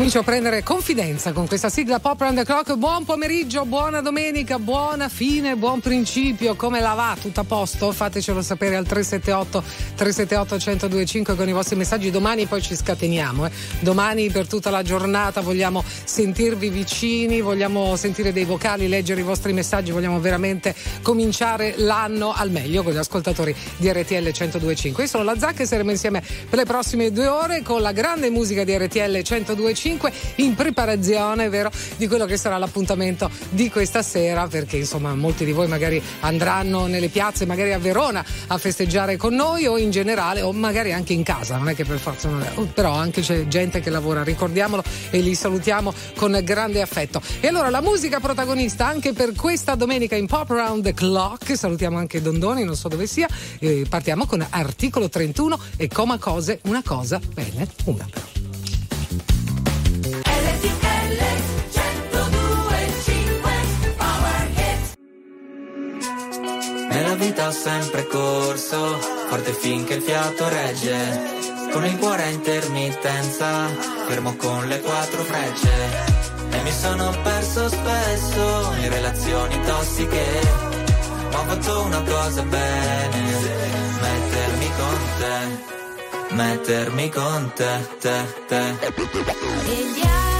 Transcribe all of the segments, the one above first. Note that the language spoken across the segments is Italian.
Comincio a prendere confidenza con questa sigla Pop Round the Clock. Buon pomeriggio, buona domenica, buona fine, buon principio. Come la va? Tutto a posto? Fatecelo sapere al 378 378 1025 con i vostri messaggi. Domani poi ci scateniamo. Eh. Domani per tutta la giornata vogliamo sentirvi vicini, vogliamo sentire dei vocali, leggere i vostri messaggi. Vogliamo veramente cominciare l'anno al meglio con gli ascoltatori di RTL 1025. Io sono la Zacca e saremo insieme per le prossime due ore con la grande musica di RTL 1025 5 in preparazione, vero, di quello che sarà l'appuntamento di questa sera, perché insomma molti di voi magari andranno nelle piazze, magari a Verona a festeggiare con noi o in generale o magari anche in casa, non è che per forza non è, però anche c'è gente che lavora, ricordiamolo e li salutiamo con grande affetto. E allora la musica protagonista anche per questa domenica in Pop Around the Clock, salutiamo anche Dondoni, non so dove sia, eh, partiamo con articolo 31 e coma cose, una cosa, bene, una però. Nella vita ho sempre corso, forte finché il fiato regge. Con il cuore a intermittenza, fermo con le quattro frecce. E mi sono perso spesso in relazioni tossiche. Ma ho fatto una cosa bene, mettermi con te, mettermi con te, te, te.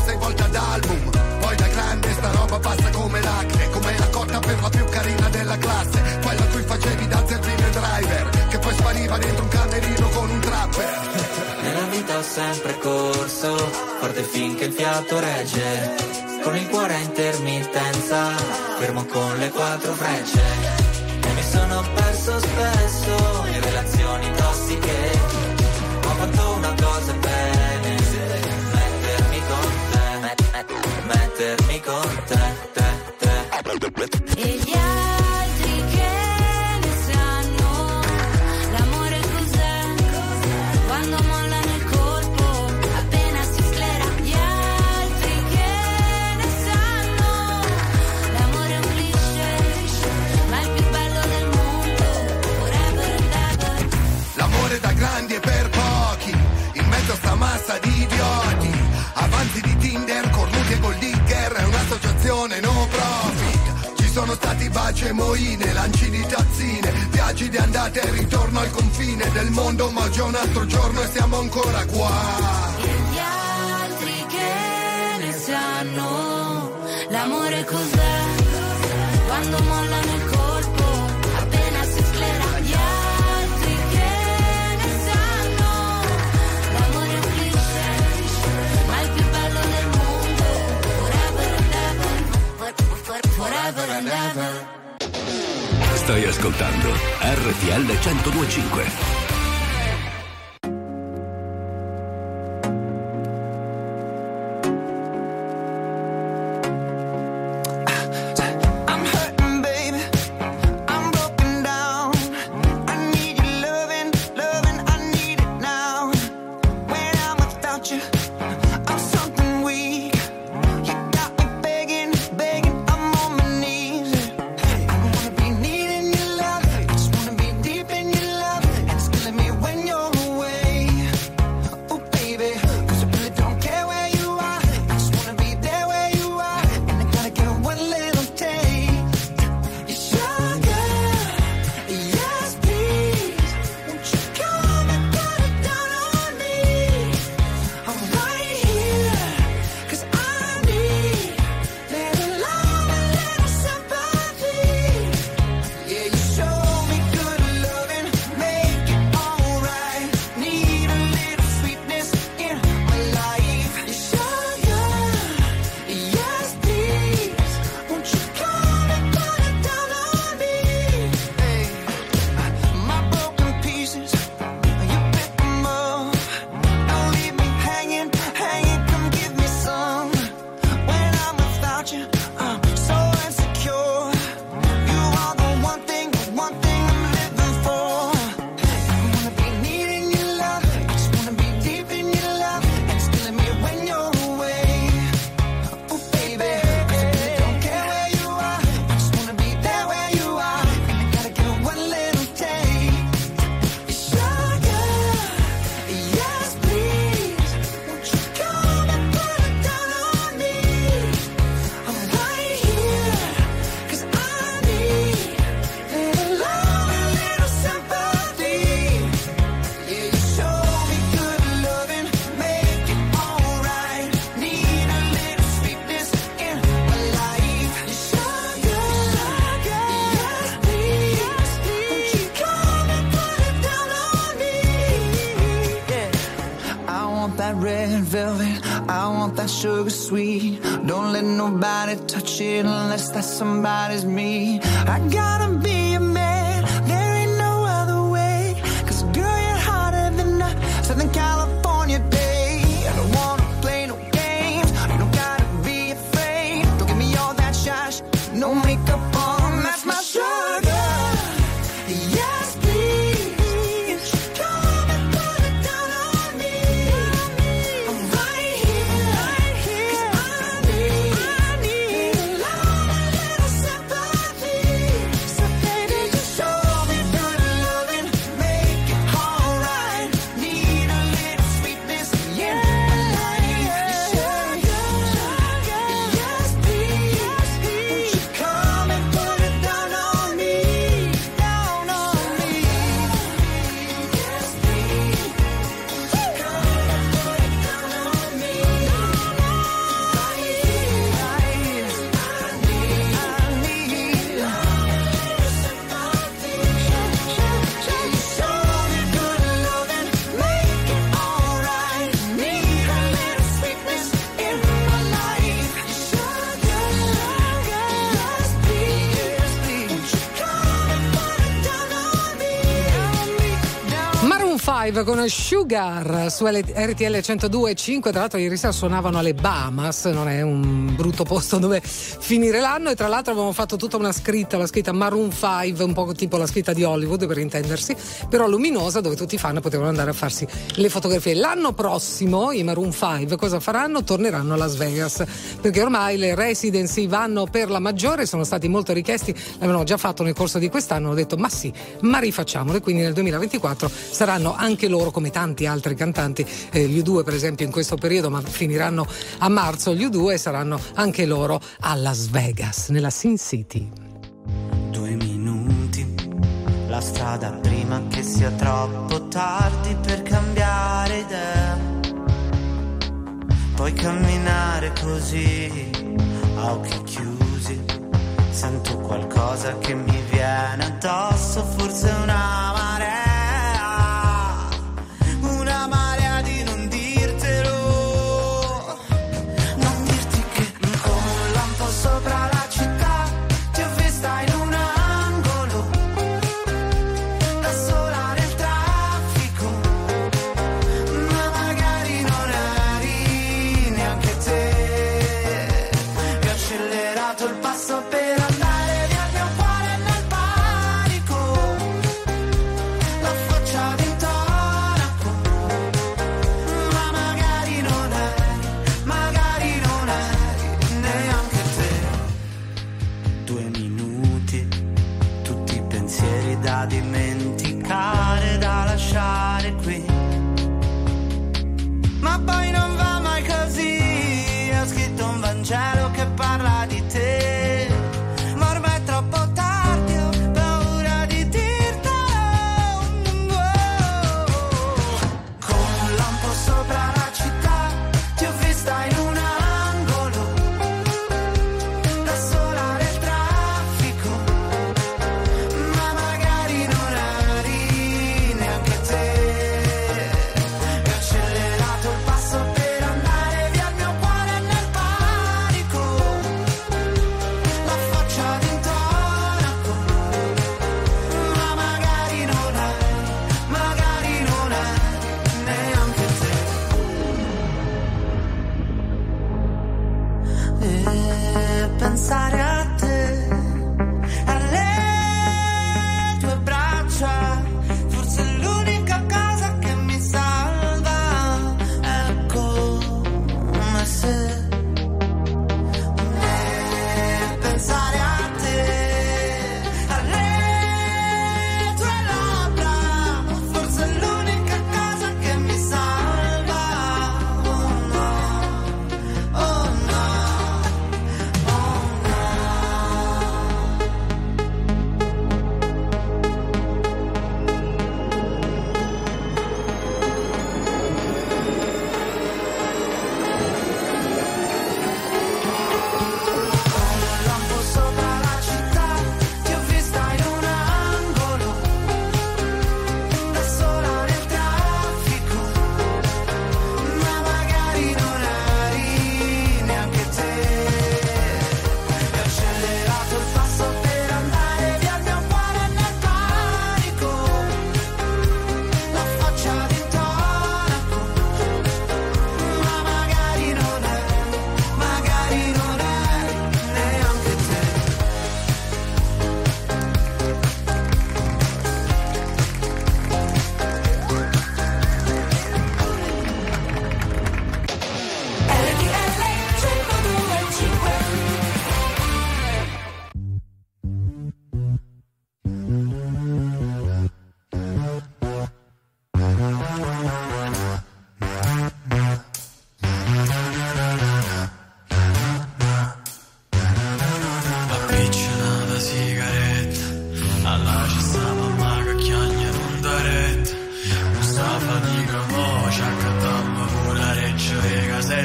per la più carina della classe Quella a cui facevi da zerbino e driver Che poi spariva dentro un camerino con un trapper. Nella vita ho sempre corso Forte finché il fiato regge Con il cuore a intermittenza Fermo con le quattro frecce. E mi sono perso spesso In relazioni tossiche. Ho fatto una cosa bene Mettermi con te Mettermi con te, te, sugar sweet. Don't let nobody touch it unless that somebody's me. I gotta be 5 con Sugar su RTL 102.5 tra l'altro ieri sera suonavano alle Bahamas non è un brutto posto dove finire l'anno e tra l'altro avevamo fatto tutta una scritta la scritta Maroon 5 un po' tipo la scritta di Hollywood per intendersi però luminosa dove tutti i fan potevano andare a farsi le fotografie l'anno prossimo i Maroon 5 cosa faranno? torneranno a Las Vegas perché ormai le residency vanno per la maggiore sono stati molto richiesti l'avevano già fatto nel corso di quest'anno hanno detto ma sì ma rifacciamolo e quindi nel 2024 saranno anche loro come tanti altri cantanti eh, gli U2 per esempio in questo periodo ma finiranno a marzo gli U2 e saranno anche loro a Las Vegas nella Sin City Due minuti, la strada prima che sia troppo tardi per cambiare idea. Puoi camminare così, a occhi chiusi. Sento qualcosa che mi viene addosso, forse una marea.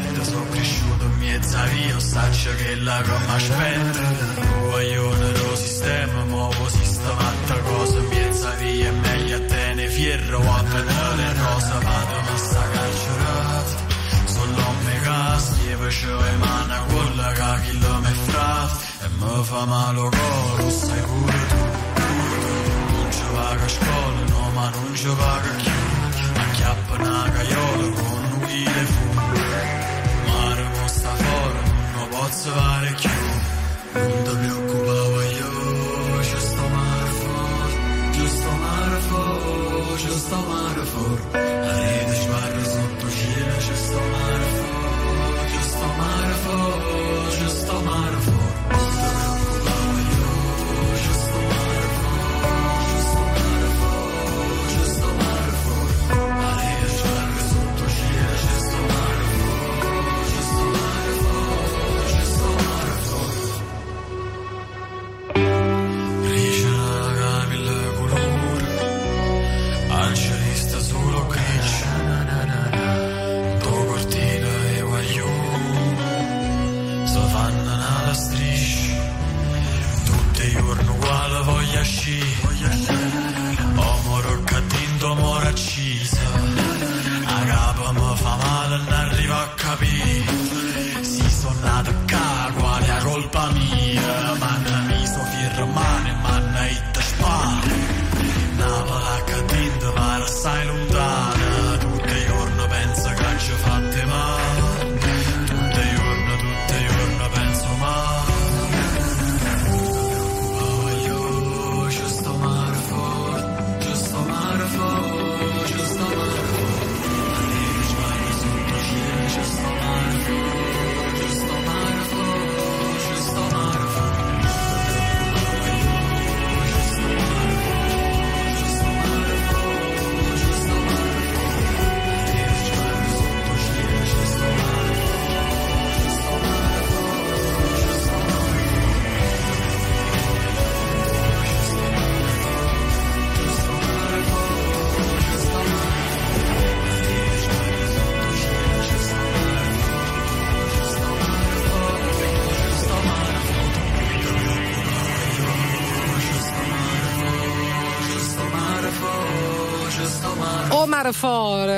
niente, sono cresciuto in mezza via, saccio che la gomma aspetta. un nuovo sistema, muovo sistemata cosa in mezza via, è meglio a te ne fierro, a vedere rosa, vado messa carcerata. sono l'omme casti e facevo in mano quella che chi lo mi fra, e mi fa male coro, sai pure tu, non ci vado a scuola, no ma non ci vado più, ma chiappa una caiola con un chile fumo posso fare più Non ti preoccupare io, ci sto mare fuori Ci sto mare fuori, ci sto mare fuori La rete sbarra sotto cielo, ci sto mare fuori Ci sto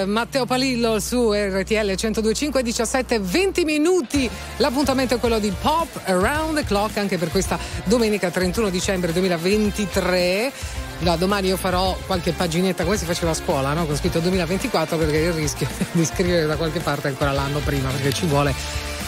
Matteo Palillo su RTL 1025 17 20 minuti. L'appuntamento è quello di Pop Around the Clock anche per questa domenica 31 dicembre 2023. No, domani io farò qualche paginetta come si faceva a scuola, no? Con scritto 2024 perché il rischio di scrivere da qualche parte ancora l'anno prima perché ci vuole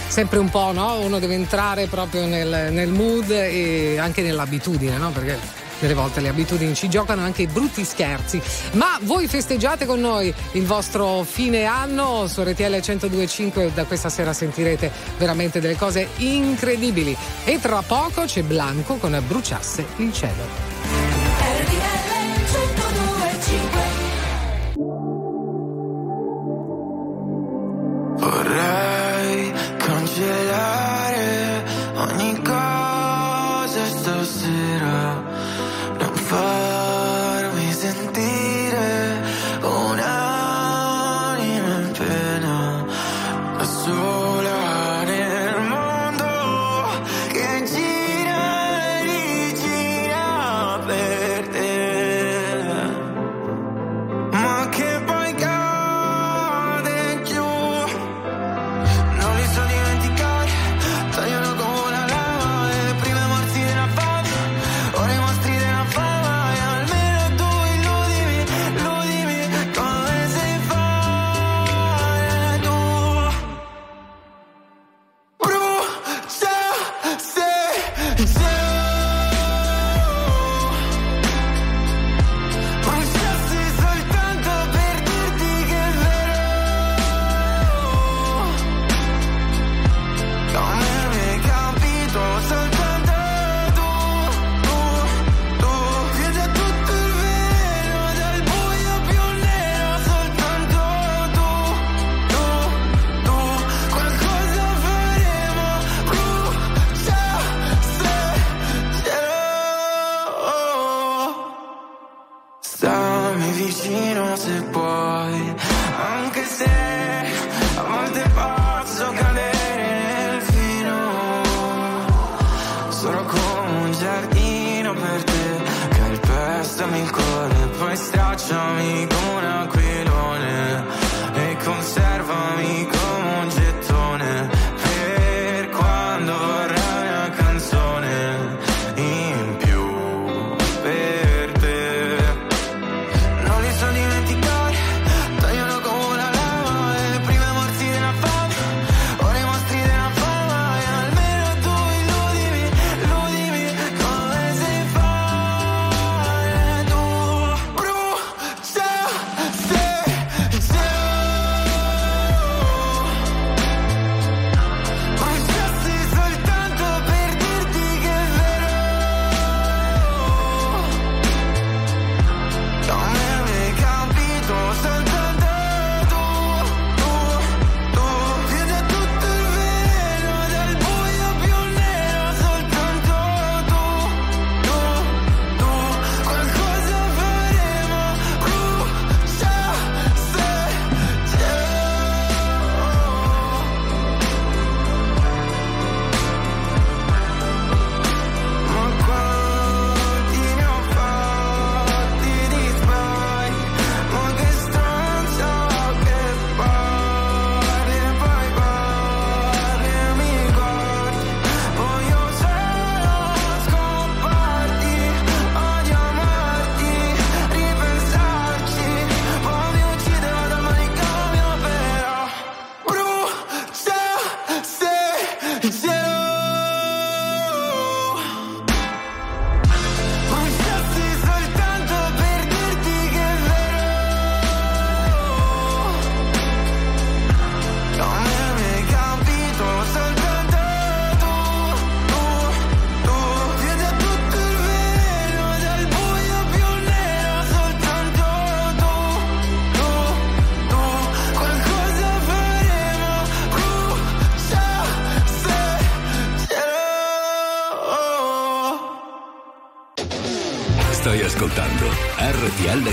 sempre un po', no? Uno deve entrare proprio nel, nel mood e anche nell'abitudine, no? Perché delle volte le abitudini ci giocano anche i brutti scherzi. Ma voi festeggiate con noi il vostro fine anno su RTL 1025 da questa sera sentirete veramente delle cose incredibili. E tra poco c'è Blanco con Bruciasse il cielo.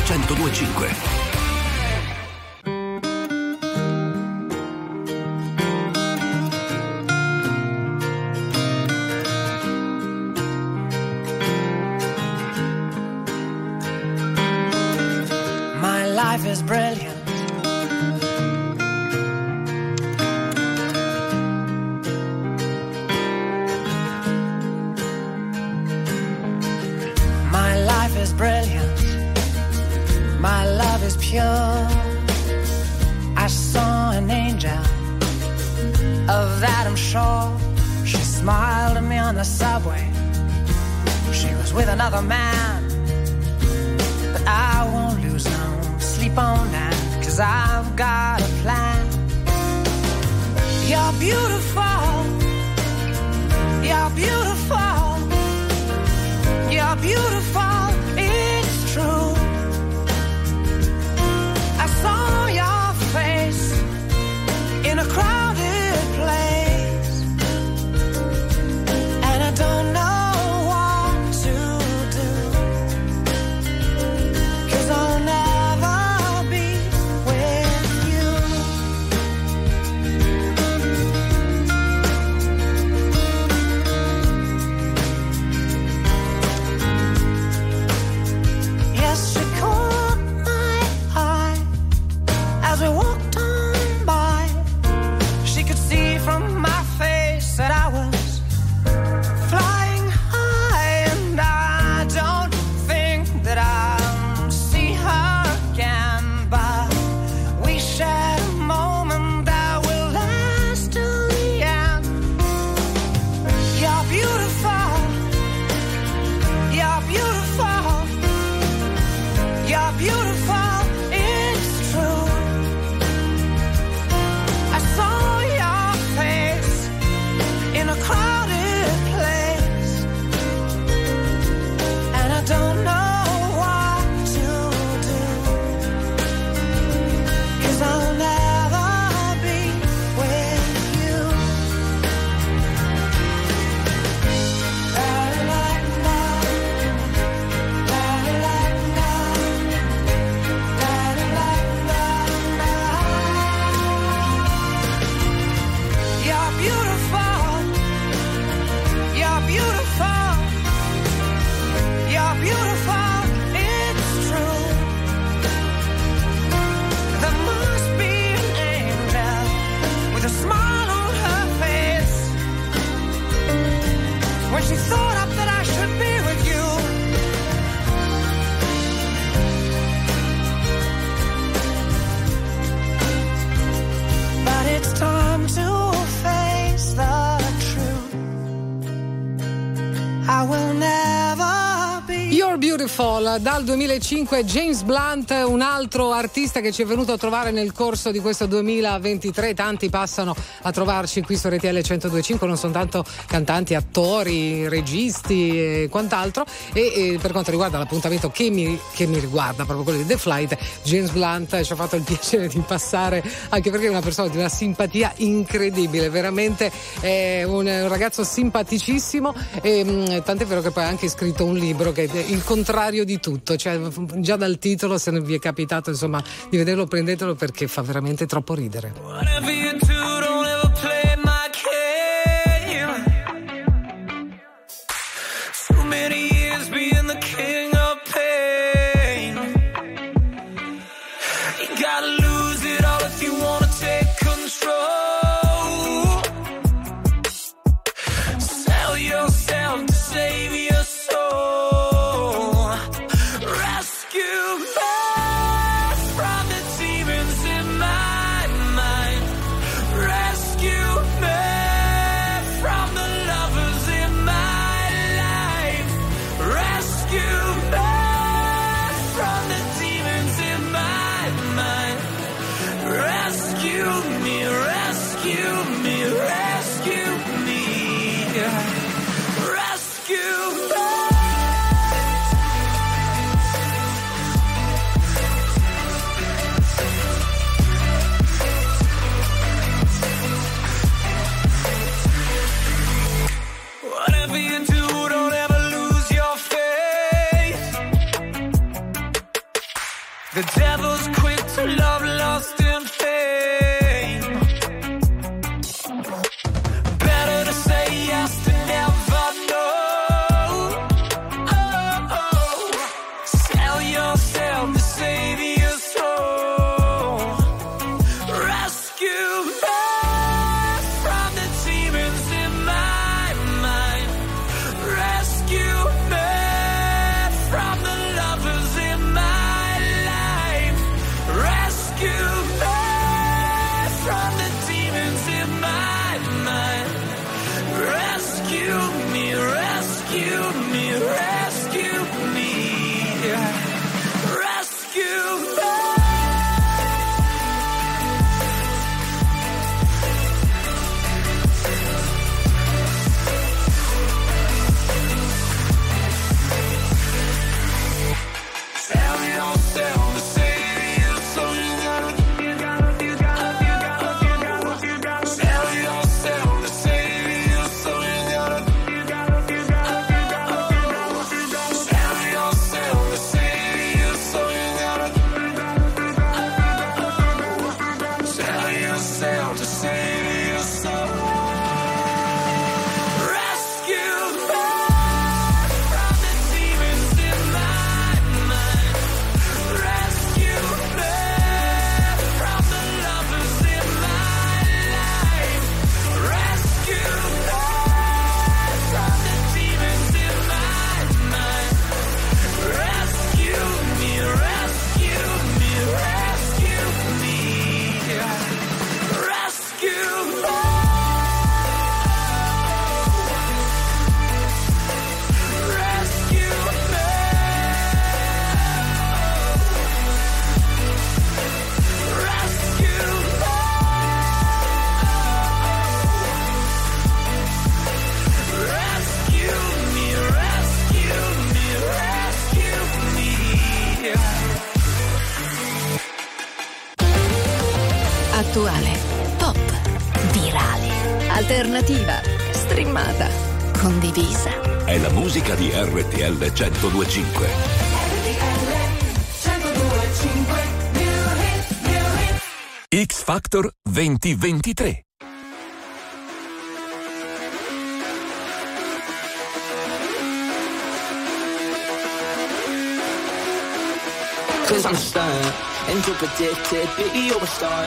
RTL 1025. Dal 2005 James Blunt, un altro artista che ci è venuto a trovare nel corso di questo 2023. Tanti passano a trovarci qui su RTL 1025, non soltanto cantanti, attori, registi e quant'altro. E, e per quanto riguarda l'appuntamento che mi, che mi riguarda, proprio quello di The Flight, James Blunt ci ha fatto il piacere di passare, anche perché è una persona di una simpatia incredibile, veramente è un, un ragazzo simpaticissimo. E, mh, tant'è vero che poi ha anche scritto un libro che è il contrario di tutto, cioè già dal titolo se non vi è capitato insomma di vederlo prendetelo perché fa veramente troppo ridere. 1025. X Factor 2023. Cause I'm stunned and you're addicted, baby, you're a star.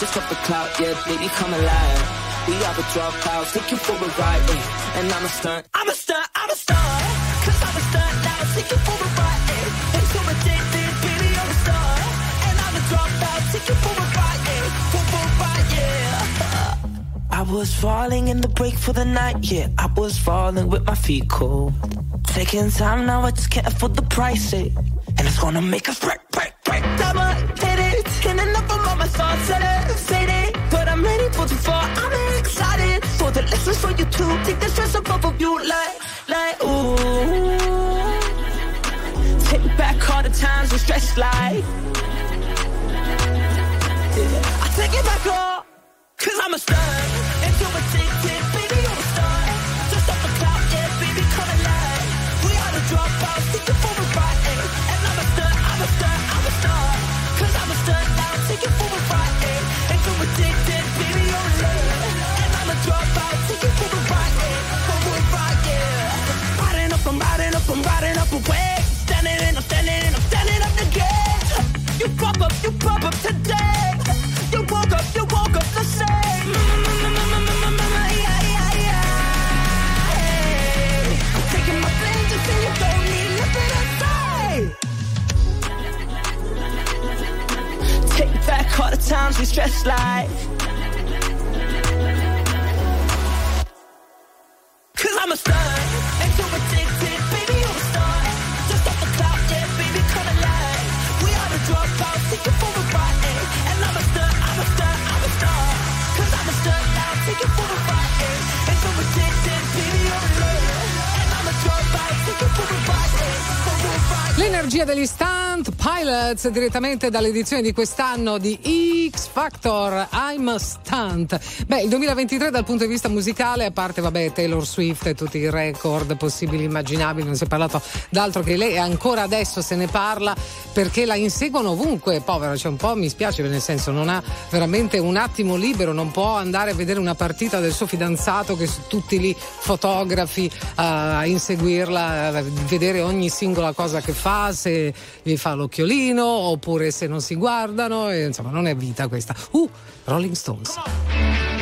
Just cut the clout, yeah, baby, come alive. We are the dropouts, take you for a ride, and. I'm a stunt, was falling in the break for the night, yeah. I was falling with my feet cold. Taking time now, I just can't afford the price, eh? And it's gonna make us break, break, break. Double hit it, and enough of my thoughts that are faded. But I'm ready for the fall, I'm excited for the lessons for you too. Take the stress off of you, like, like, ooh. Take back all the times we stressed like. Yeah. I take it back all, cause I'm a star. You pop up, you pop up today. Back all the times we stressed like. Cause I'm a star, and so addicted, baby, you're a star. Just come alive. We are the dropouts, take it for a ride. eh. And I'm a star, I'm a star, I'm a star. Cause. L'energia degli stunt pilots direttamente dall'edizione di quest'anno di X Factor I'm a Stunt. Beh, il 2023 dal punto di vista musicale, a parte vabbè Taylor Swift e tutti i record possibili e immaginabili, non si è parlato d'altro che lei, e ancora adesso se ne parla perché la inseguono ovunque, povera, cioè un po' mi spiace nel senso non ha veramente un attimo libero, non può andare a vedere una partita del suo fidanzato che tutti lì fotografi a inseguirla, a vedere ogni singola cosa che fa, se gli fa l'occhiolino oppure se non si guardano, e, insomma non è vita questa. Uh, Rolling Stones.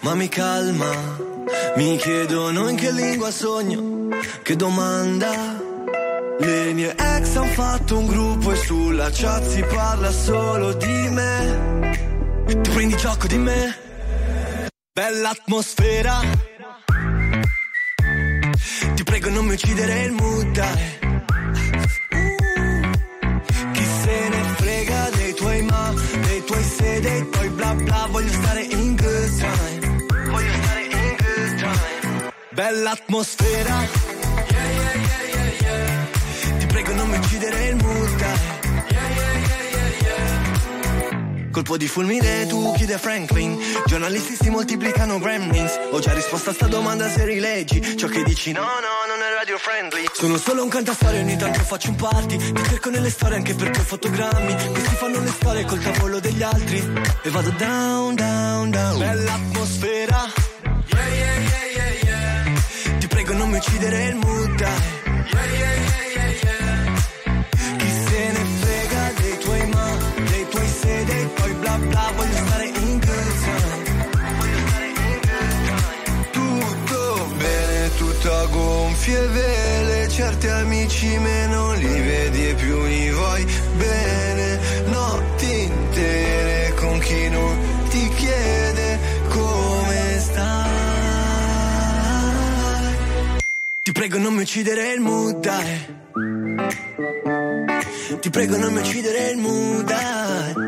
Ma mi calma. Mi chiedono in che lingua sogno, che domanda. Le mie ex hanno fatto un gruppo e sulla chat si parla solo di me. Tu prendi gioco di me? Bella atmosfera. Ti prego non mi uccidere il mood, dai. Chi se ne frega dei tuoi ma, dei tuoi se, dei tuoi bla bla, voglio stare in good time. Bella atmosfera. Yeah, yeah, yeah, yeah, yeah. Ti prego non mi uccidere il mood, Colpo di fulmine tu chiudi a Franklin. Giornalisti si moltiplicano gremlins. Ho già risposto a sta domanda se rileggi Ciò che dici. No no non è radio friendly. Sono solo un cantastorie ogni tanto faccio un party. Ti cerco nelle storie anche perché ho fotogrammi. Questi fanno le storie col tavolo degli altri. E vado down down down. Bella atmosfera. Yeah yeah yeah yeah yeah. Ti prego non mi uccidere il mood. Yeah yeah yeah yeah yeah a gonfie vele, certi amici me non li vedi e più li vuoi bene. Notti intere con chi non ti chiede come stai. Ti prego non mi uccidere il dai. Ti prego non mi uccidere il dai.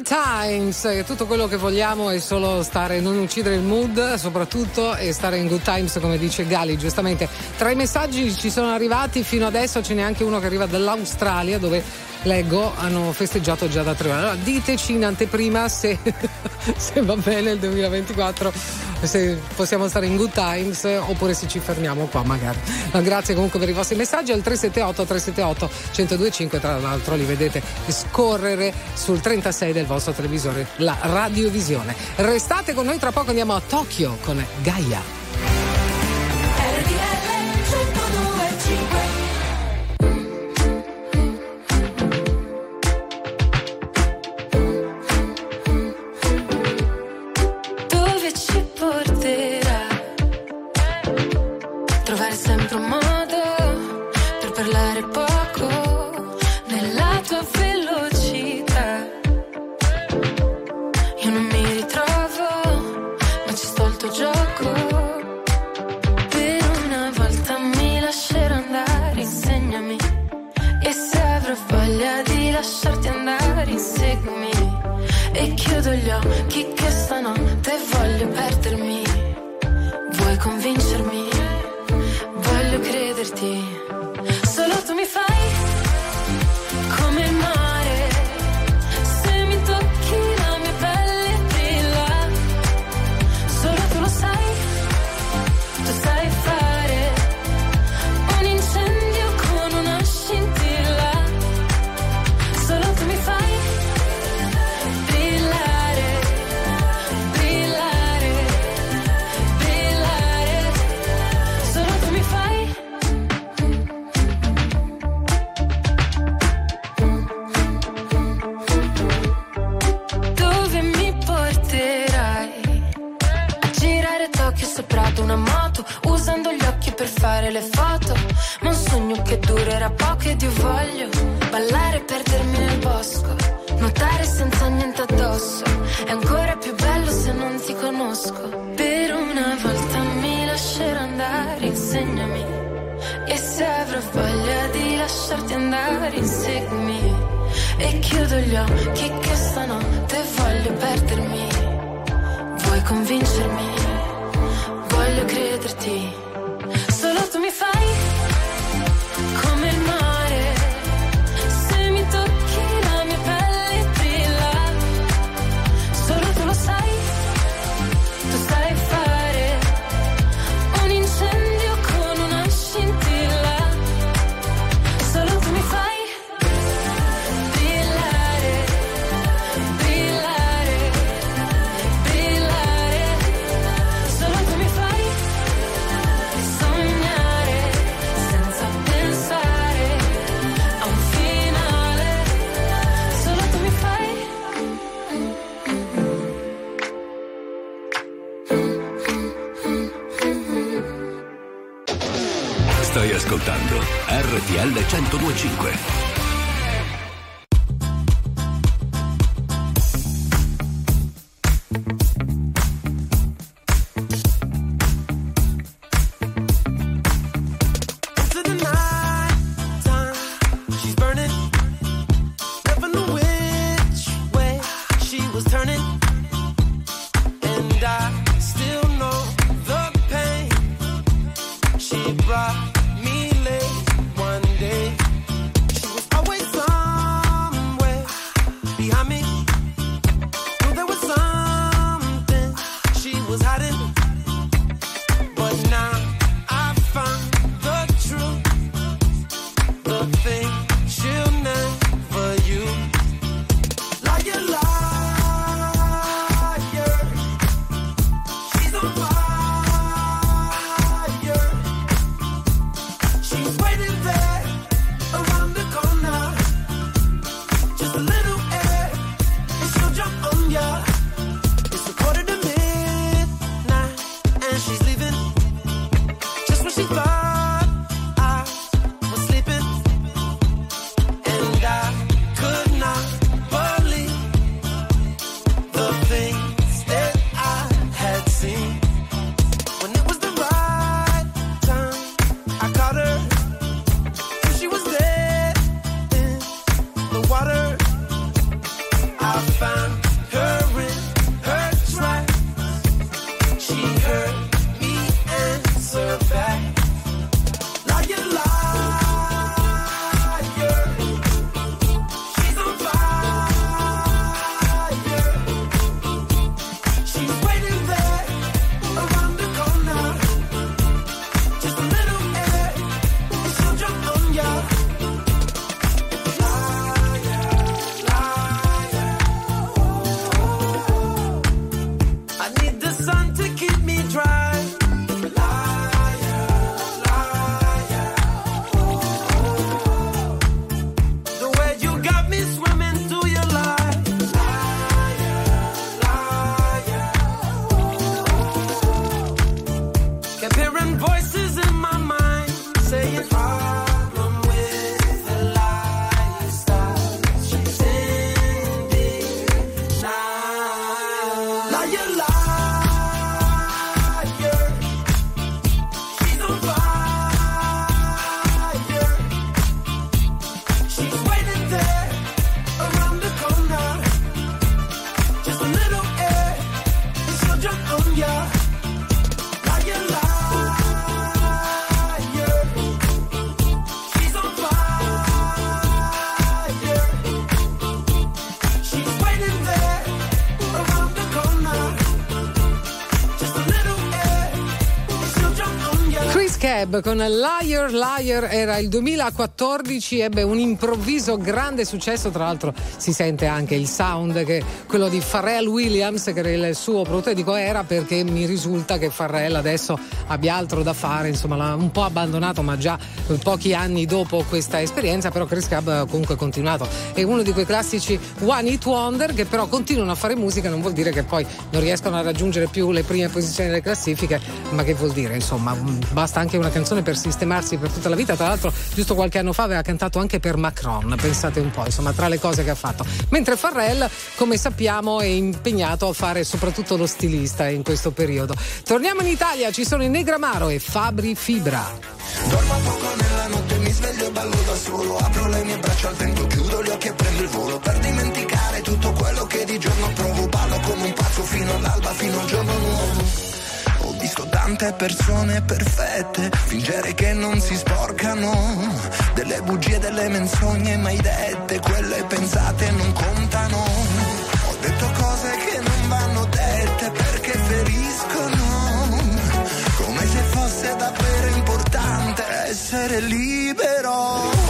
Good times, eh, tutto quello che vogliamo è solo stare, non uccidere il mood soprattutto e stare in good times come dice Gali giustamente. Tra i messaggi ci sono arrivati fino adesso ce n'è anche uno che arriva dall'Australia dove leggo hanno festeggiato già da tre ore. Allora, diteci in anteprima se, se va bene il 2024, se possiamo stare in good times oppure se ci fermiamo qua magari. Ma grazie comunque per i vostri messaggi al 378 378 1025, tra l'altro li vedete scorrere sul 36 del vostro televisore, la radiovisione. Restate con noi, tra poco andiamo a Tokyo con Gaia. Cab con Liar Liar era il 2014, ebbe un improvviso grande successo, tra l'altro si sente anche il sound che quello di Pharrell Williams che era il suo produttore, dico era perché mi risulta che Pharrell adesso abbia altro da fare, insomma l'ha un po' abbandonato ma già pochi anni dopo questa esperienza, però Chris Cab ha comunque continuato, è uno di quei classici One Hit Wonder che però continuano a fare musica, non vuol dire che poi non riescono a raggiungere più le prime posizioni delle classifiche, ma che vuol dire insomma basta anche una canzone per sistemarsi per tutta la vita. Tra l'altro, giusto qualche anno fa aveva cantato anche per Macron, pensate un po', insomma, tra le cose che ha fatto. Mentre Farrell, come sappiamo, è impegnato a fare soprattutto lo stilista in questo periodo. Torniamo in Italia, ci sono i Negramaro e Fabri Fibra. Poco nella notte, mi sveglio e ballo da solo. Apro le mie braccia al vento, chiudo gli occhi e prendo il volo. Per dimenticare tutto quello che di giorno provo. Ballo come un pazzo fino all'alba, fino al giorno nuovo. Ho visto tante persone perfette, fingere che non si sporcano, delle bugie, delle menzogne mai dette, quelle pensate non contano. Essere libero.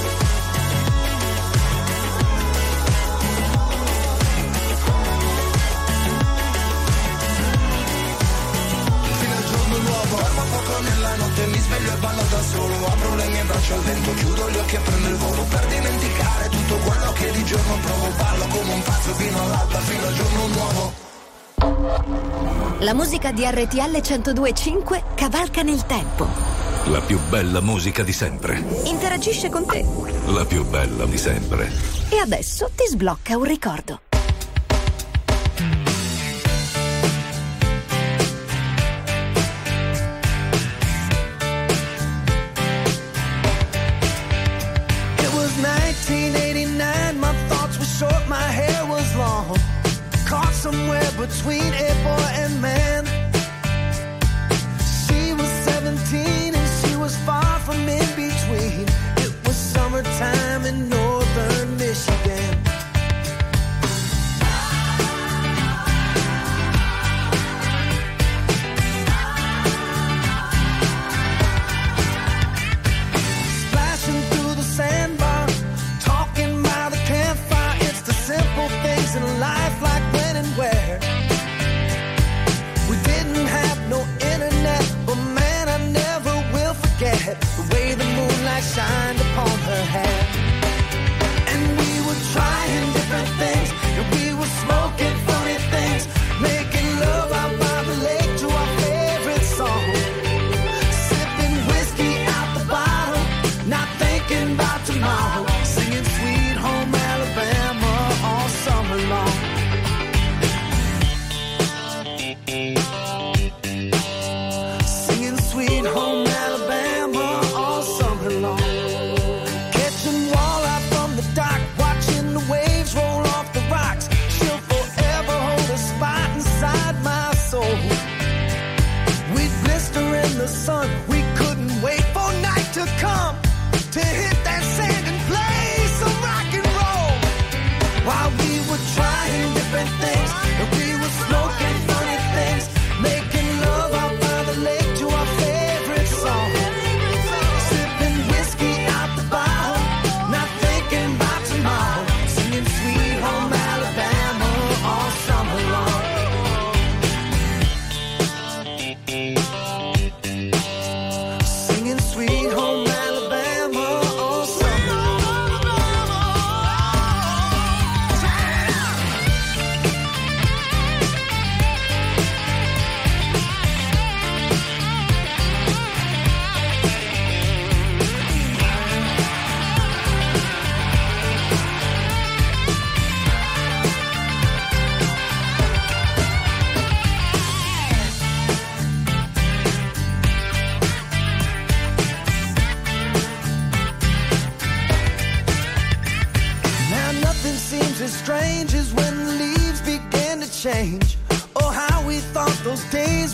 sveglio e ballo da solo Apro le mie braccia al vento, chiudo gli occhi e prendo il volo Per dimenticare tutto quello che di giorno provo Ballo come un pazzo fino all'alba, fino al giorno nuovo La musica di RTL 1025 cavalca nel tempo. La più bella musica di sempre. Interagisce con te. La più bella di sempre. E adesso ti sblocca un ricordo. Between a boy and man.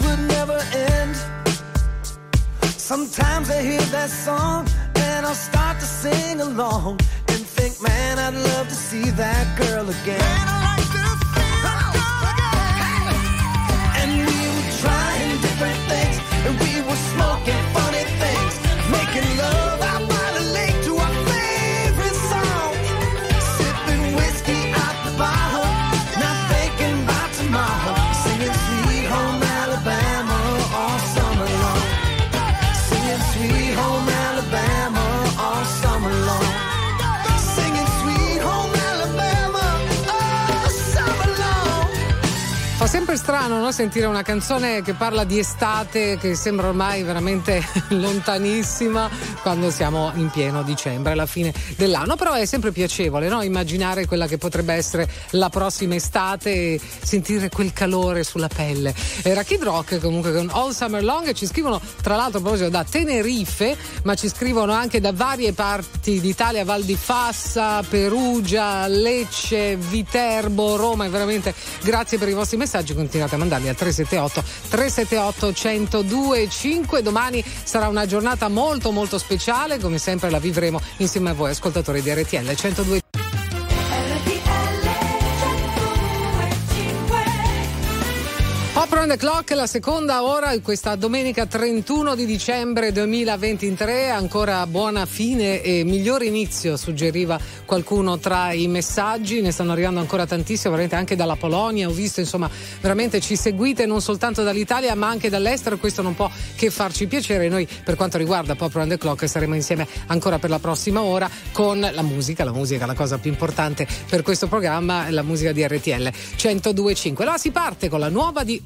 would never end. Sometimes I hear that song and I'll start to sing along and think, man, I'd love to see that girl again. Man, I like to see that girl again. And we were trying different things, and we were smoking funny things, making love. Strano no? sentire una canzone che parla di estate che sembra ormai veramente lontanissima quando siamo in pieno dicembre, alla fine dell'anno, però è sempre piacevole no? immaginare quella che potrebbe essere la prossima estate e sentire quel calore sulla pelle. Era Kid Rock comunque con All Summer Long ci scrivono tra l'altro a proposito da Tenerife, ma ci scrivono anche da varie parti d'Italia, Val di Fassa, Perugia, Lecce, Viterbo, Roma e veramente grazie per i vostri messaggi, continuate a mandarli al 378 378 1025. Domani sarà una giornata molto molto speciale, come sempre la vivremo insieme a voi ascoltatori di RTL 102. Pop on the clock, la seconda ora, questa domenica 31 di dicembre 2023, ancora buona fine e migliore inizio, suggeriva qualcuno tra i messaggi, ne stanno arrivando ancora tantissimi, veramente anche dalla Polonia, ho visto insomma veramente ci seguite non soltanto dall'Italia ma anche dall'estero, questo non può che farci piacere, noi per quanto riguarda Pop on the clock saremo insieme ancora per la prossima ora con la musica, la musica è la cosa più importante per questo programma, la musica di RTL 1025. Allora si parte con la nuova di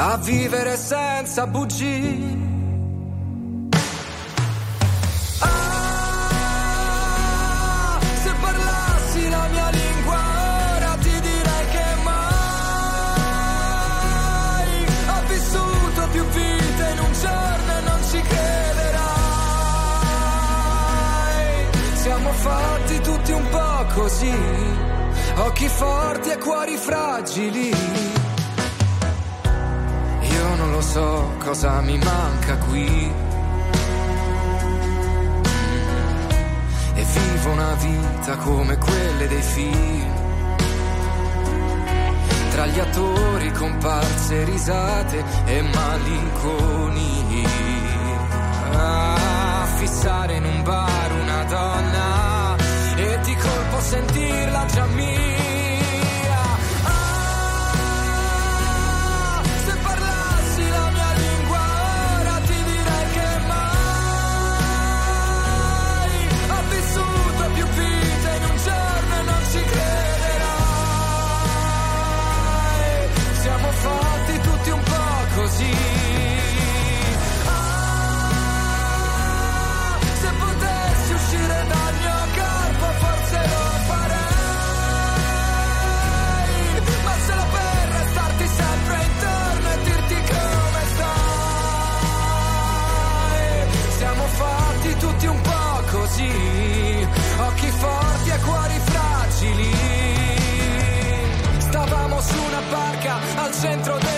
a vivere senza bugie. Ah, se parlassi la mia lingua ora ti direi che mai ho vissuto più vite in un giorno e non ci crederai. Siamo fatti tutti un po' così, occhi forti e cuori fragili. Io non lo so cosa mi manca qui. e vivo una vita come quelle dei film. Tra gli attori, comparse, risate e malinconia. Ah, fissare in un bar una donna e di colpo sentirla già mia. Barca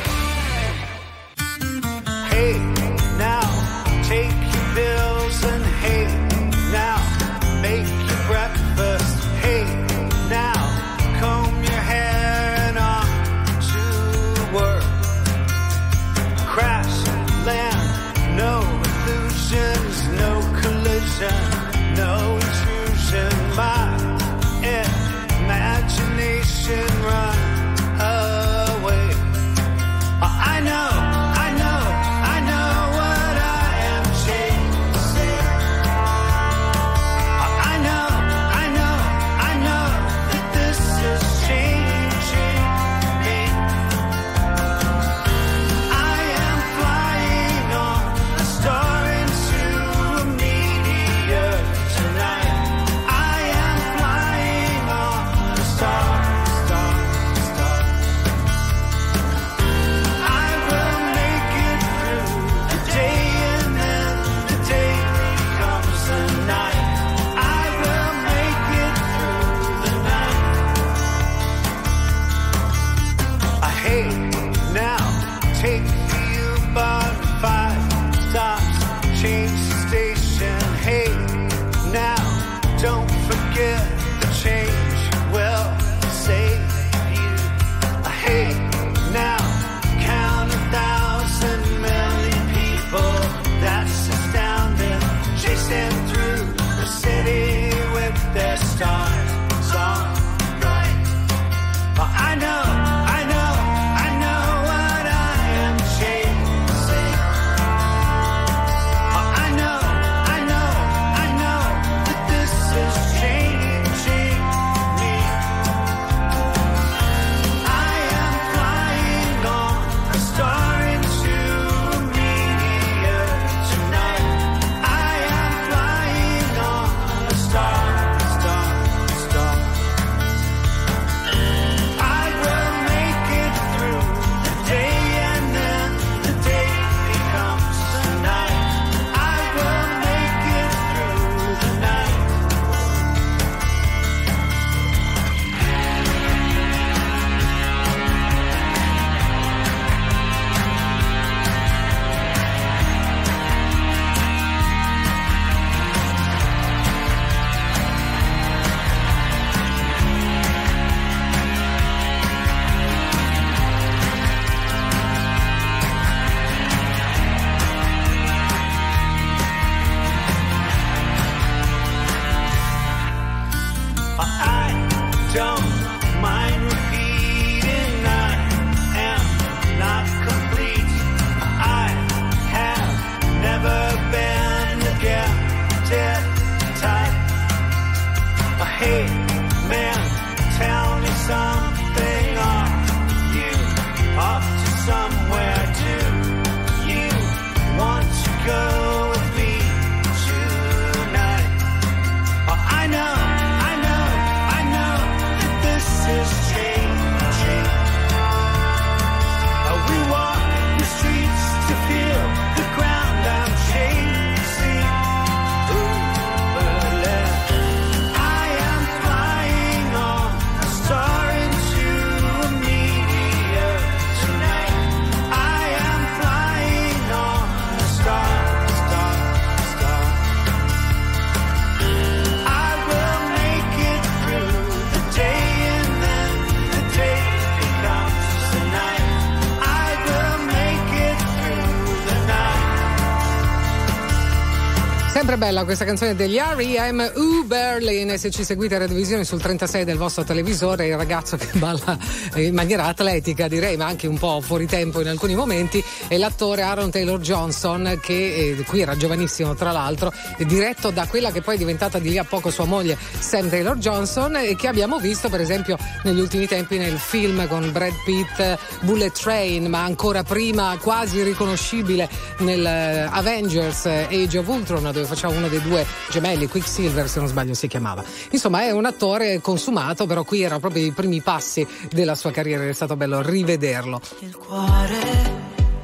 Sempre bella questa canzone degli R.E.M. U Berlin se ci seguite a Radiovisione sul 36 del vostro televisore il ragazzo che balla in maniera atletica direi ma anche un po' fuori tempo in alcuni momenti è l'attore Aaron Taylor Johnson che eh, qui era giovanissimo tra l'altro diretto da quella che poi è diventata di lì a poco sua moglie Sam Taylor Johnson e che abbiamo visto per esempio negli ultimi tempi nel film con Brad Pitt Bullet Train ma ancora prima quasi riconoscibile nel eh, Avengers eh, Age of Ultron dove faceva uno dei due gemelli, Quicksilver se non sbaglio si chiamava. Insomma è un attore consumato, però qui erano proprio i primi passi della sua carriera, è stato bello rivederlo. Il cuore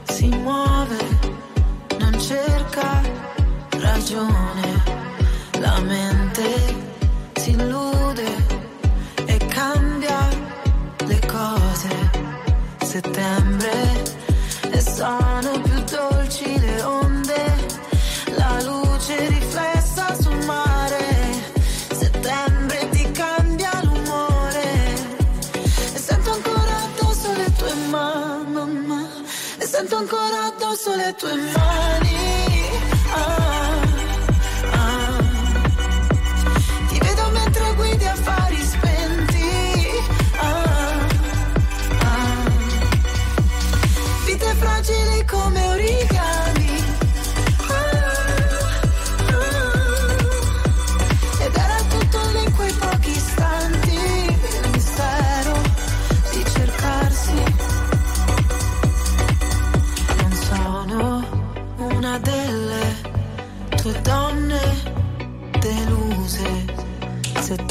si muove, non cerca ragione. la mente si illude e cambia le cose. Settembre e sono addosso le tue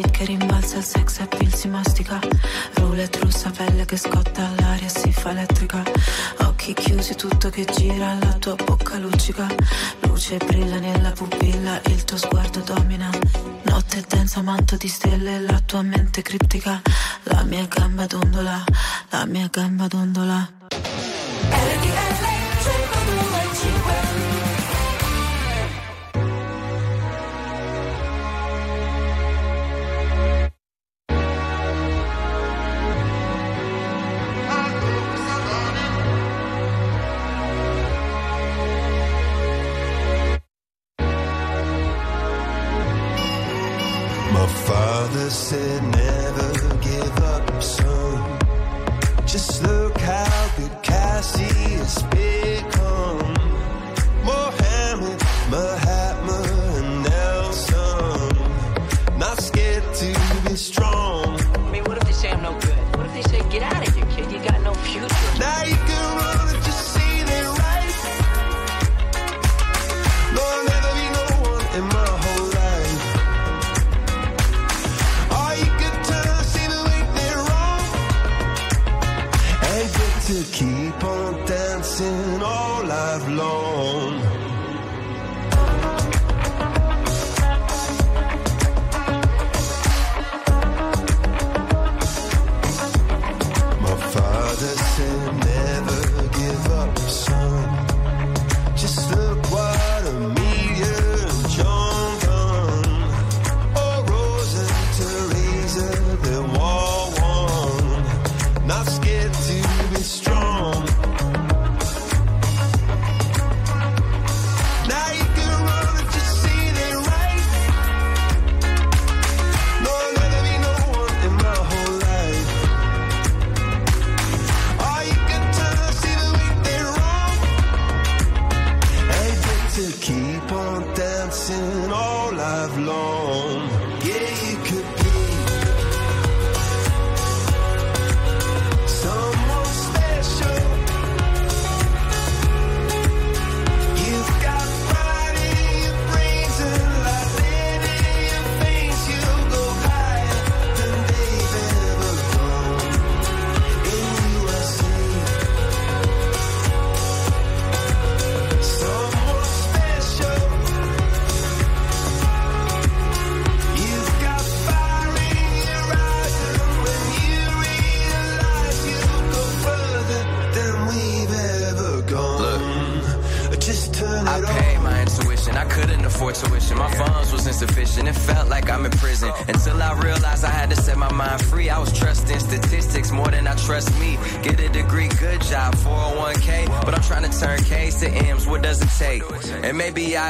Beat che rimbalza, il sex appeal si mastica. Roulette russa, pelle che scotta all'aria, si fa elettrica. Occhi chiusi, tutto che gira, la tua bocca luccica. Luce brilla nella pupilla, il tuo sguardo domina. Notte densa, manto di stelle, la tua mente criptica. La mia gamba dondola, la mia gamba dondola. My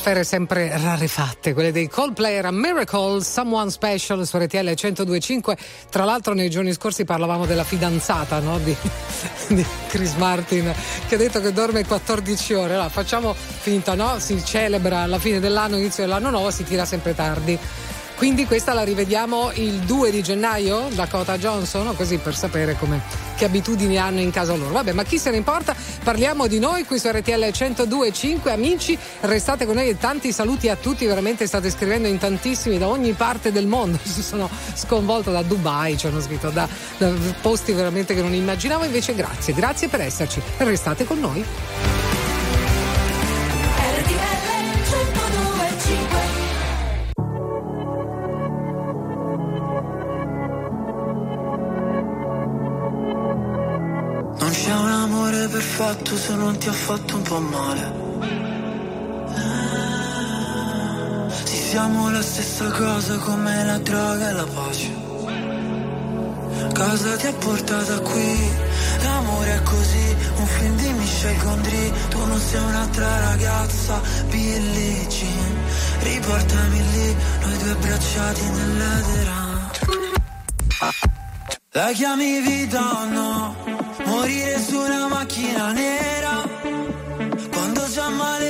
Atmosfere sempre rarefatte, quelle dei Coldplay era Miracle, Someone Special su RTL 1025. Tra l'altro nei giorni scorsi parlavamo della fidanzata no? di, di Chris Martin che ha detto che dorme 14 ore. Allora, facciamo finta, no? Si celebra alla fine dell'anno, inizio dell'anno nuovo, si tira sempre tardi. Quindi questa la rivediamo il 2 di gennaio, Dakota Johnson, così per sapere come, che abitudini hanno in casa loro. Vabbè, ma chi se ne importa? Parliamo di noi qui su RTL 102.5. Amici, restate con noi e tanti saluti a tutti, veramente state scrivendo in tantissimi da ogni parte del mondo. Si sono sconvolta da Dubai, ci hanno scritto da, da posti veramente che non immaginavo. Invece grazie, grazie per esserci. Restate con noi. Perfetto se non ti ha fatto un po' male. Sì, siamo la stessa cosa come la droga e la pace. Cosa ti ha portata qui? L'amore è così, un film di Michel Gondry. Tu non sei un'altra ragazza, Billie Jean. Riportami lì, noi due abbracciati nell'edera. La chiami vita o no? Morire su una macchina nera Quando già maledetti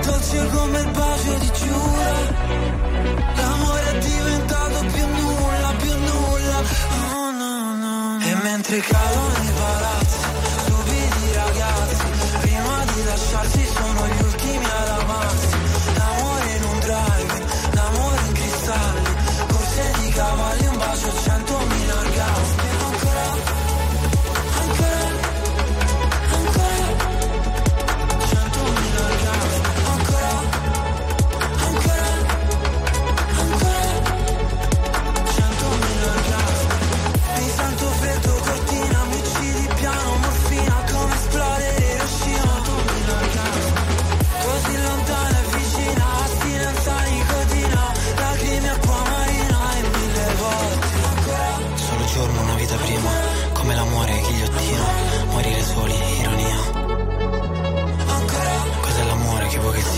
È dolce come il bacio di Giura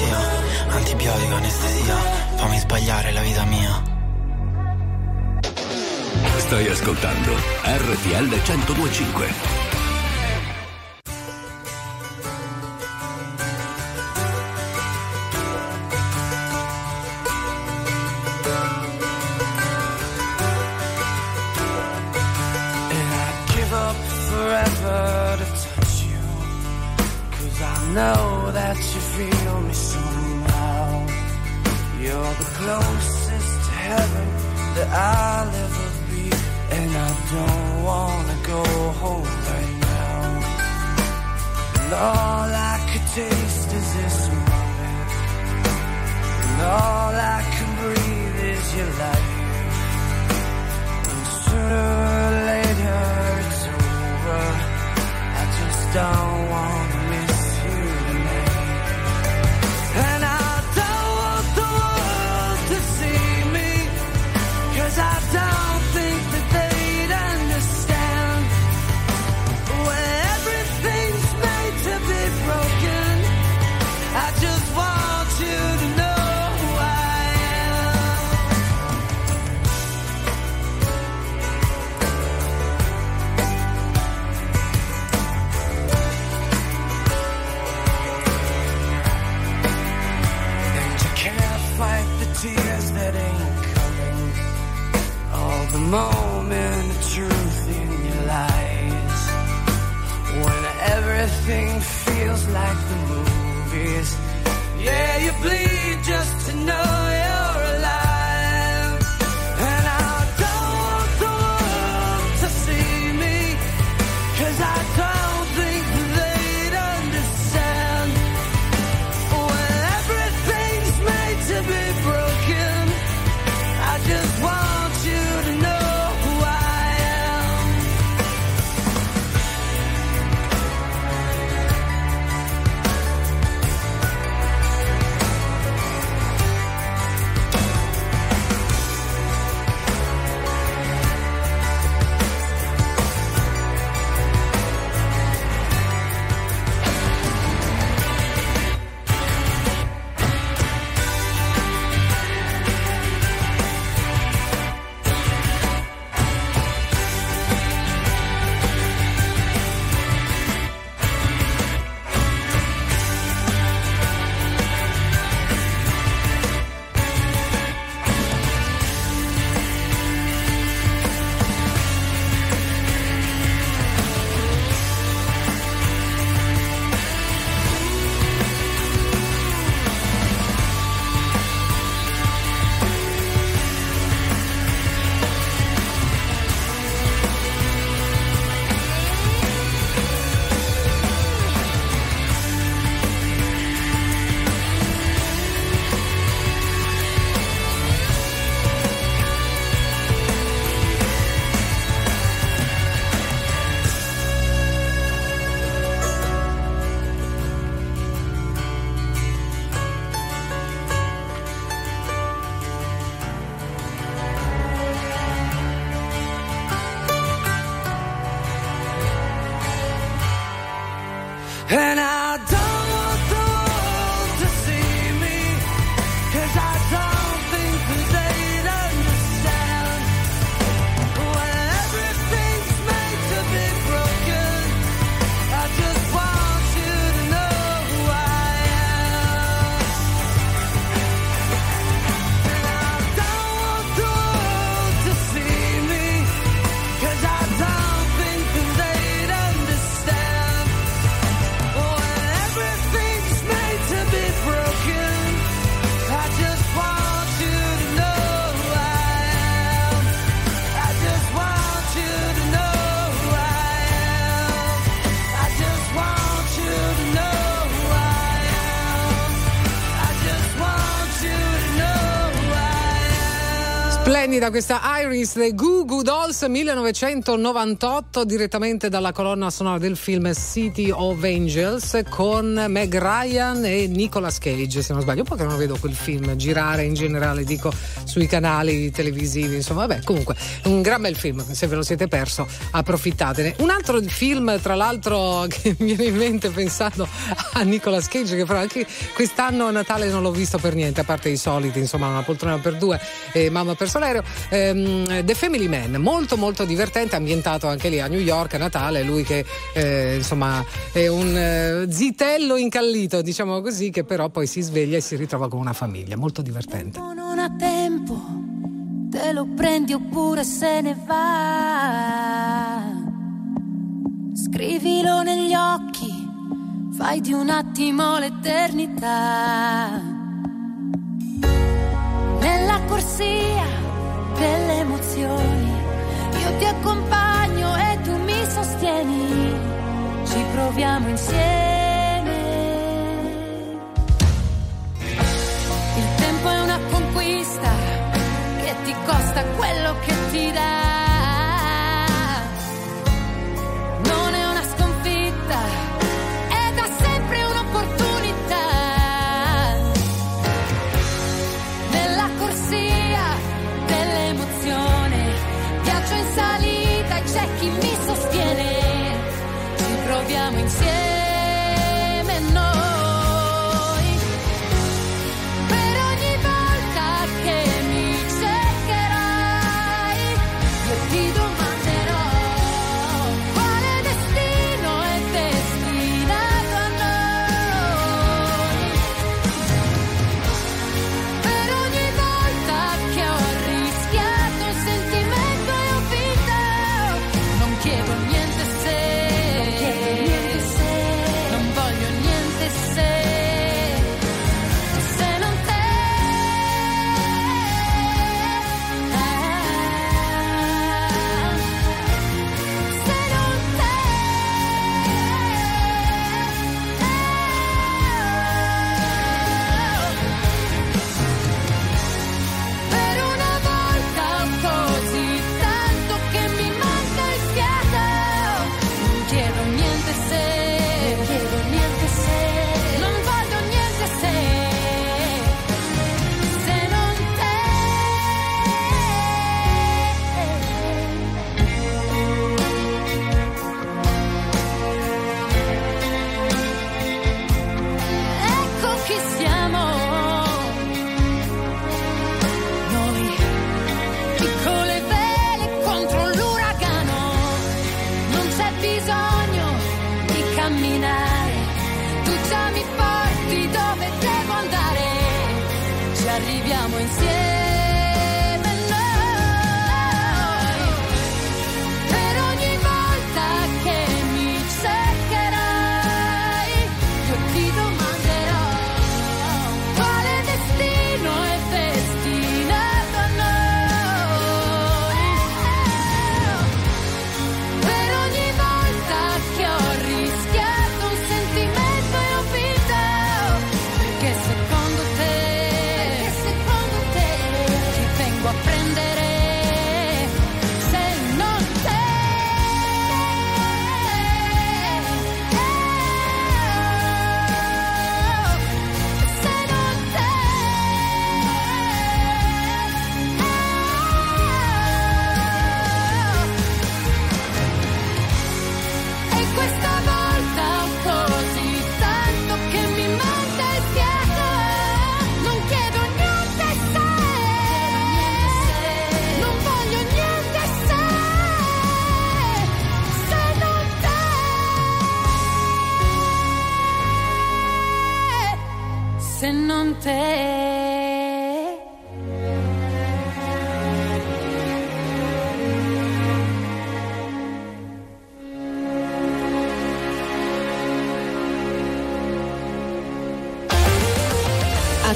fantasia Antibiotico, anestesia. Fammi sbagliare la vita mia. Stai ascoltando RTL 1025 Splendida questa Iris dei Goo Goo Dolls 1998 direttamente dalla colonna sonora del film City of Angels con Meg Ryan e Nicolas Cage se non sbaglio, un po' che non vedo quel film girare in generale dico sui canali televisivi insomma vabbè comunque un gran bel film se ve lo siete perso approfittatene. Un altro film tra l'altro che mi viene in mente pensando a Nicolas Cage che però anche quest'anno a Natale non l'ho visto per niente a parte i soliti insomma una poltrona per due e mamma per Solerio ehm, The Family Man molto molto divertente ambientato anche lì a New York a Natale lui che eh, insomma è un eh, zitello incallito diciamo così che però poi si sveglia e si ritrova con una famiglia molto divertente non ha tempo, te lo prendi oppure se ne va. Scrivilo negli occhi, fai di un attimo l'eternità. Nella corsia delle emozioni, io ti accompagno e tu mi sostieni, ci proviamo insieme. Il tempo è una conquista che ti costa quello che ti dà. Viaggio in salita e c'è chi mi sostiene. Ci proviamo insieme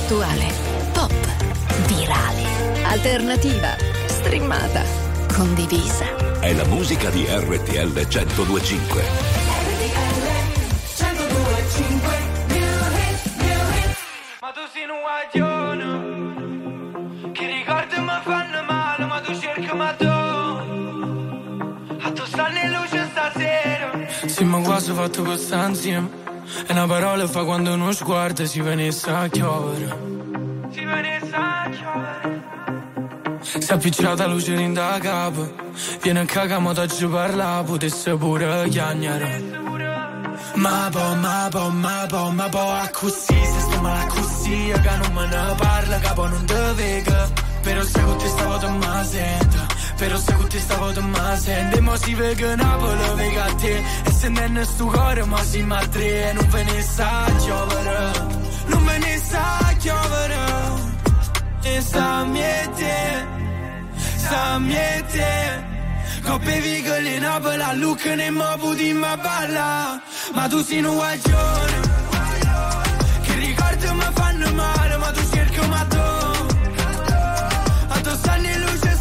Attuale, pop, virale, alternativa, streamata, condivisa. È la musica di RTL 1025. Ma tu sei un guaglione Che ricordi mi fanno male ma tu A tu stanno in luce stasera Sì, ma quasi fatto questa insieme. E una parola fa quando uno sguardo si venisse a chiovere. Si venisse a chiovere Si è appicciata luce in da capo. Viene a cagare, ma ci parla, potesse pure chiagnare. Ma po, ma po, ma po, ma po, a così, se sto male così, che non me ne parla, capo non te vega. Però se con te stavo te ma sento, però se con te stavo te ma sento, e mo si vega Napoli, vega a te, e se non è sto cuore, ma si ma e non ve ne sa chiovere, non ve ne sa chiovere, e sta miete, sta miete. Coppe vigole in Napoli, a Lucca ne mo puti ma balla. Ma tu sei un guaglione. Che ricordi mi fanno male Ma tu cerchi ma tu A tu stanno in luce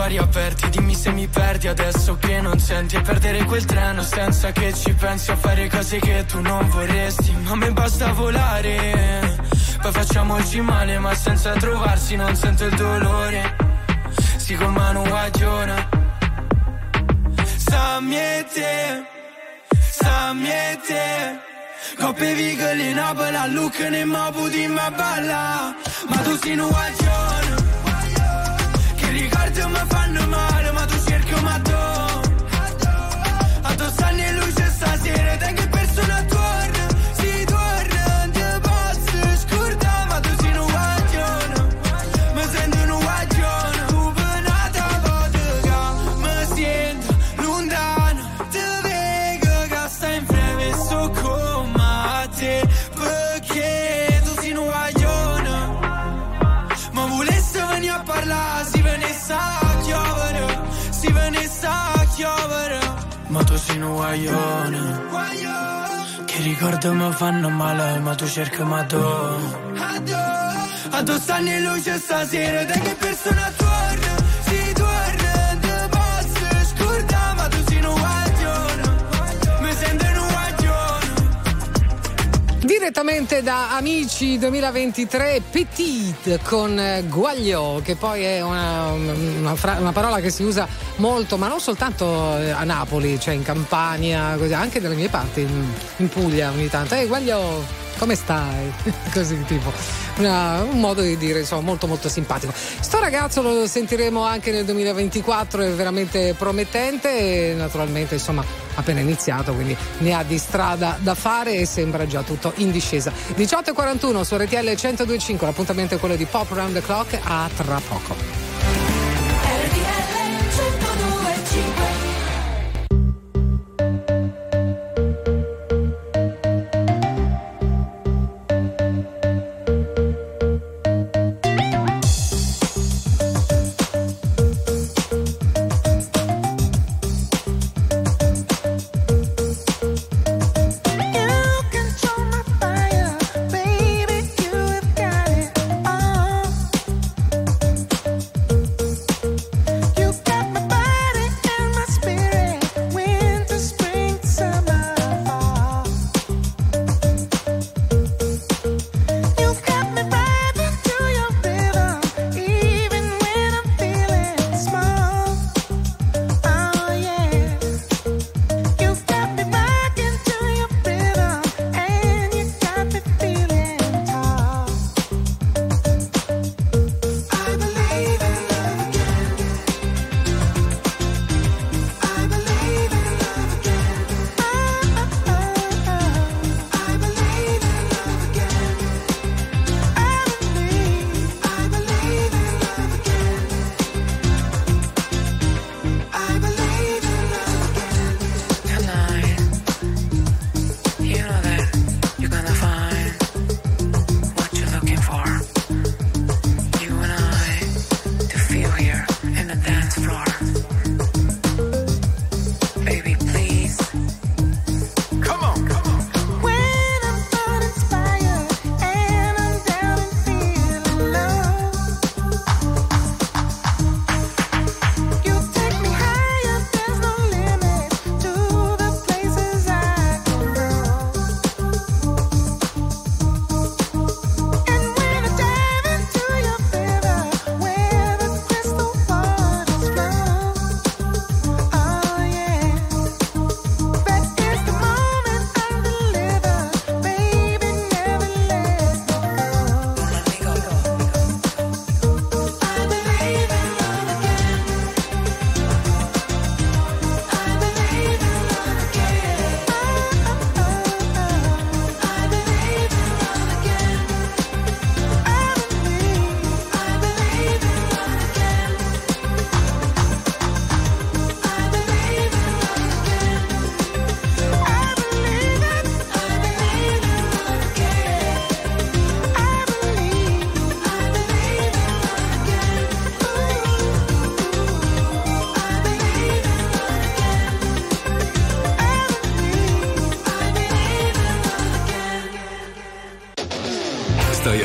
cuori aperti Dimmi se mi perdi adesso che non senti. E perdere quel treno senza che ci pensi A fare cose che tu non vorresti. Ma a me basta volare Poi facciamoci male ma senza trovarsi Non sento il dolore. Si con mano guagliona Sta miete Sta miete Coppe vigole in Napoli, a Lucca ne mo puti ma balla. Ma tu sei un guaglione. Che ricordi mi fanno male ma guaglione, che ricordo mi fanno male, ma tu cerchi ma tu. A tu stanno in luce stasera, te che persona torna, Direttamente da Amici 2023 Petit con eh, Guaglio, che poi è una, una fra- una parola che si usa molto, ma non soltanto eh, a Napoli, cioè in Campania, così, anche dalle mie parti, in, in Puglia ogni tanto. Ehi Guaglio, come stai? Così tipo. Una- un modo di dire insomma molto molto simpatico. Sto ragazzo lo sentiremo anche nel 2024, è veramente promettente e naturalmente insomma appena iniziato, quindi ne ha di strada da fare e sembra già tutto in discesa. 18.41 su RTL 1025, l'appuntamento è quello di Pop Round the Clock a tra poco.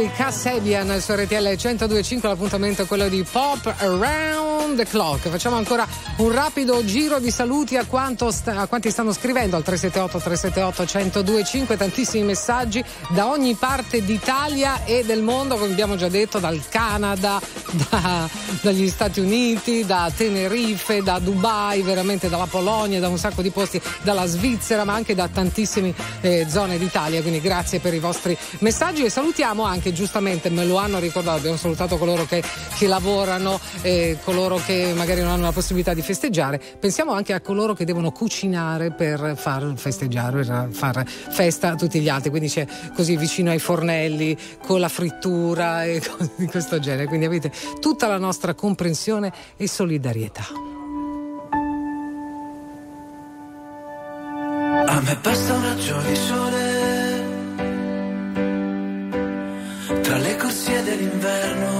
Goodbye Kiss, i Cassabian su RTL 1025, l'appuntamento è quello di Pop Around the Clock. Facciamo ancora un rapido giro di saluti a, sta- a quanti stanno scrivendo al 378 378 1025, tantissimi messaggi da ogni parte d'Italia e del mondo, come abbiamo già detto, dal Canada, da- dagli Stati Uniti, da Tenerife, da Dubai, veramente dalla Polonia, da un sacco di posti, dalla Svizzera, ma anche da tantissime eh, zone d'Italia. Quindi grazie per i vostri messaggi e salutiamo anche giustamente, me lo hanno ricordato, abbiamo salutato coloro che, che lavorano, eh, coloro che magari non hanno la possibilità di festeggiare. Pensiamo anche a coloro che devono cucinare per far festeggiare, per far festa a tutti gli altri. Quindi c'è così vicino ai fornelli, con la frittura e cose di questo genere. Quindi avete tutta la nostra comprensione e solidarietà. A me basta un raggio di sole tra le corsie dell'inverno.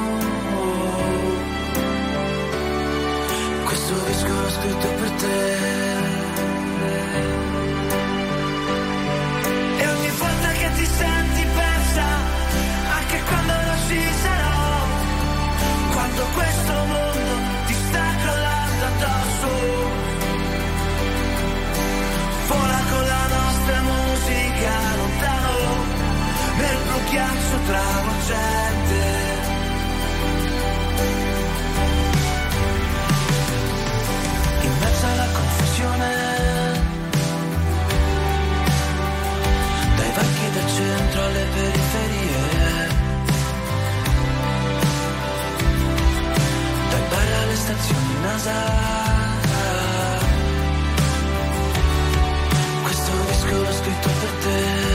scritto per te. E ogni volta che ti senti persa, anche quando non ci sarò, quando questo mondo ti sta crollando addosso, vola con la nostra musica lontano, nel blu ghiaccio travolgente. In periferie, dai bar alle stazioni NASA. Questo disco l'ho scritto per te.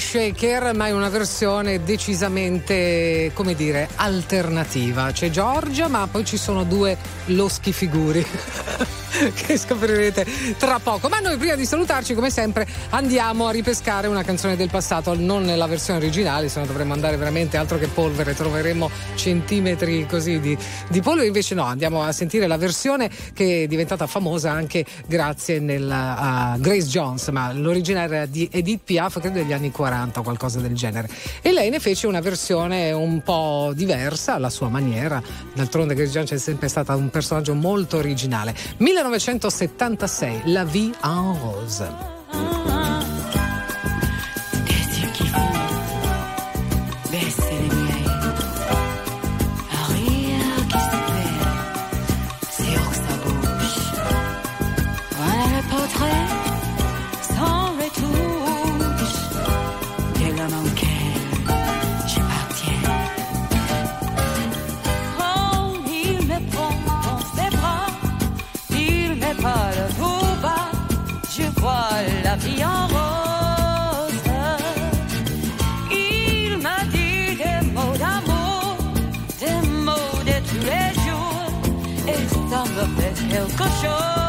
Shaker, ma è una versione decisamente, come dire, alternativa. C'è Giorgia, ma poi ci sono due loschi figuri. che scoprirete tra poco. Ma noi prima di salutarci, come sempre, andiamo a ripescare una canzone del passato, non nella versione originale, se no dovremmo andare veramente altro che polvere, troveremmo centimetri così di, di polvere. Invece no, andiamo a sentire la versione che è diventata famosa anche grazie a Grace Jones, ma l'originale era di Edith Piaf, credo degli anni 40 o qualcosa del genere. E lei ne fece una versione un po' diversa alla sua maniera. D'altronde Grace Jones è sempre stata un personaggio molto originale. 1976, La vie en rose. En rose. Il m'a dit des mots d'amour, des mots et quelque chose.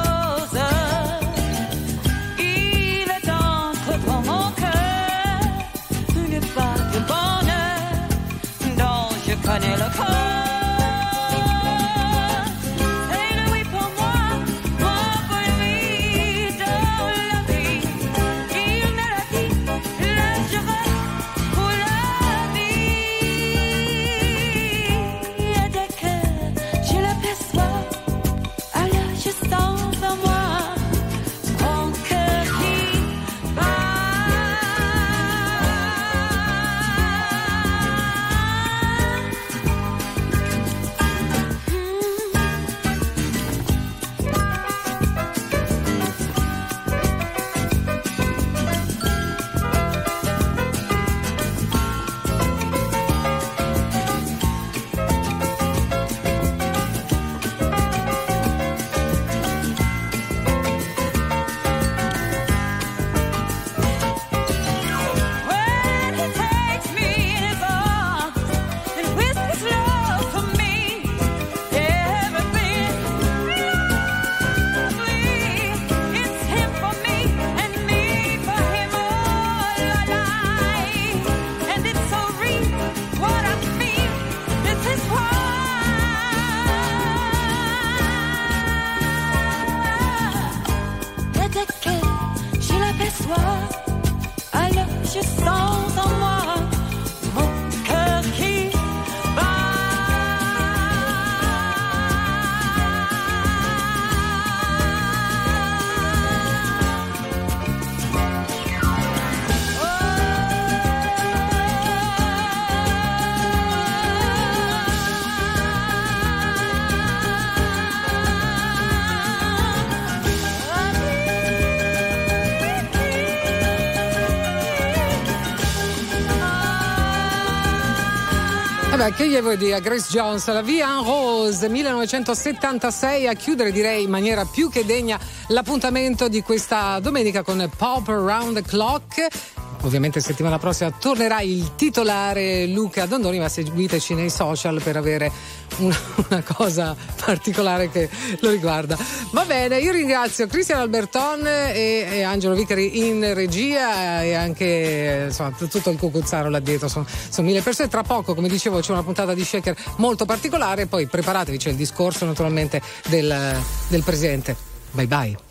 Che gli vuoi dire a Grace Jones? La Via en Rose 1976 a chiudere direi in maniera più che degna l'appuntamento di questa domenica con Pop Around the Clock. Ovviamente settimana prossima tornerà il titolare Luca Dondoni, ma seguiteci nei social per avere una, una cosa particolare che lo riguarda. Va bene, io ringrazio Cristian Alberton e, e Angelo Vicari in regia e anche insomma, tutto il cucuzzaro là dietro, sono, sono mille persone. Tra poco, come dicevo, c'è una puntata di Shaker molto particolare, poi preparatevi, c'è il discorso naturalmente del, del presidente. Bye bye.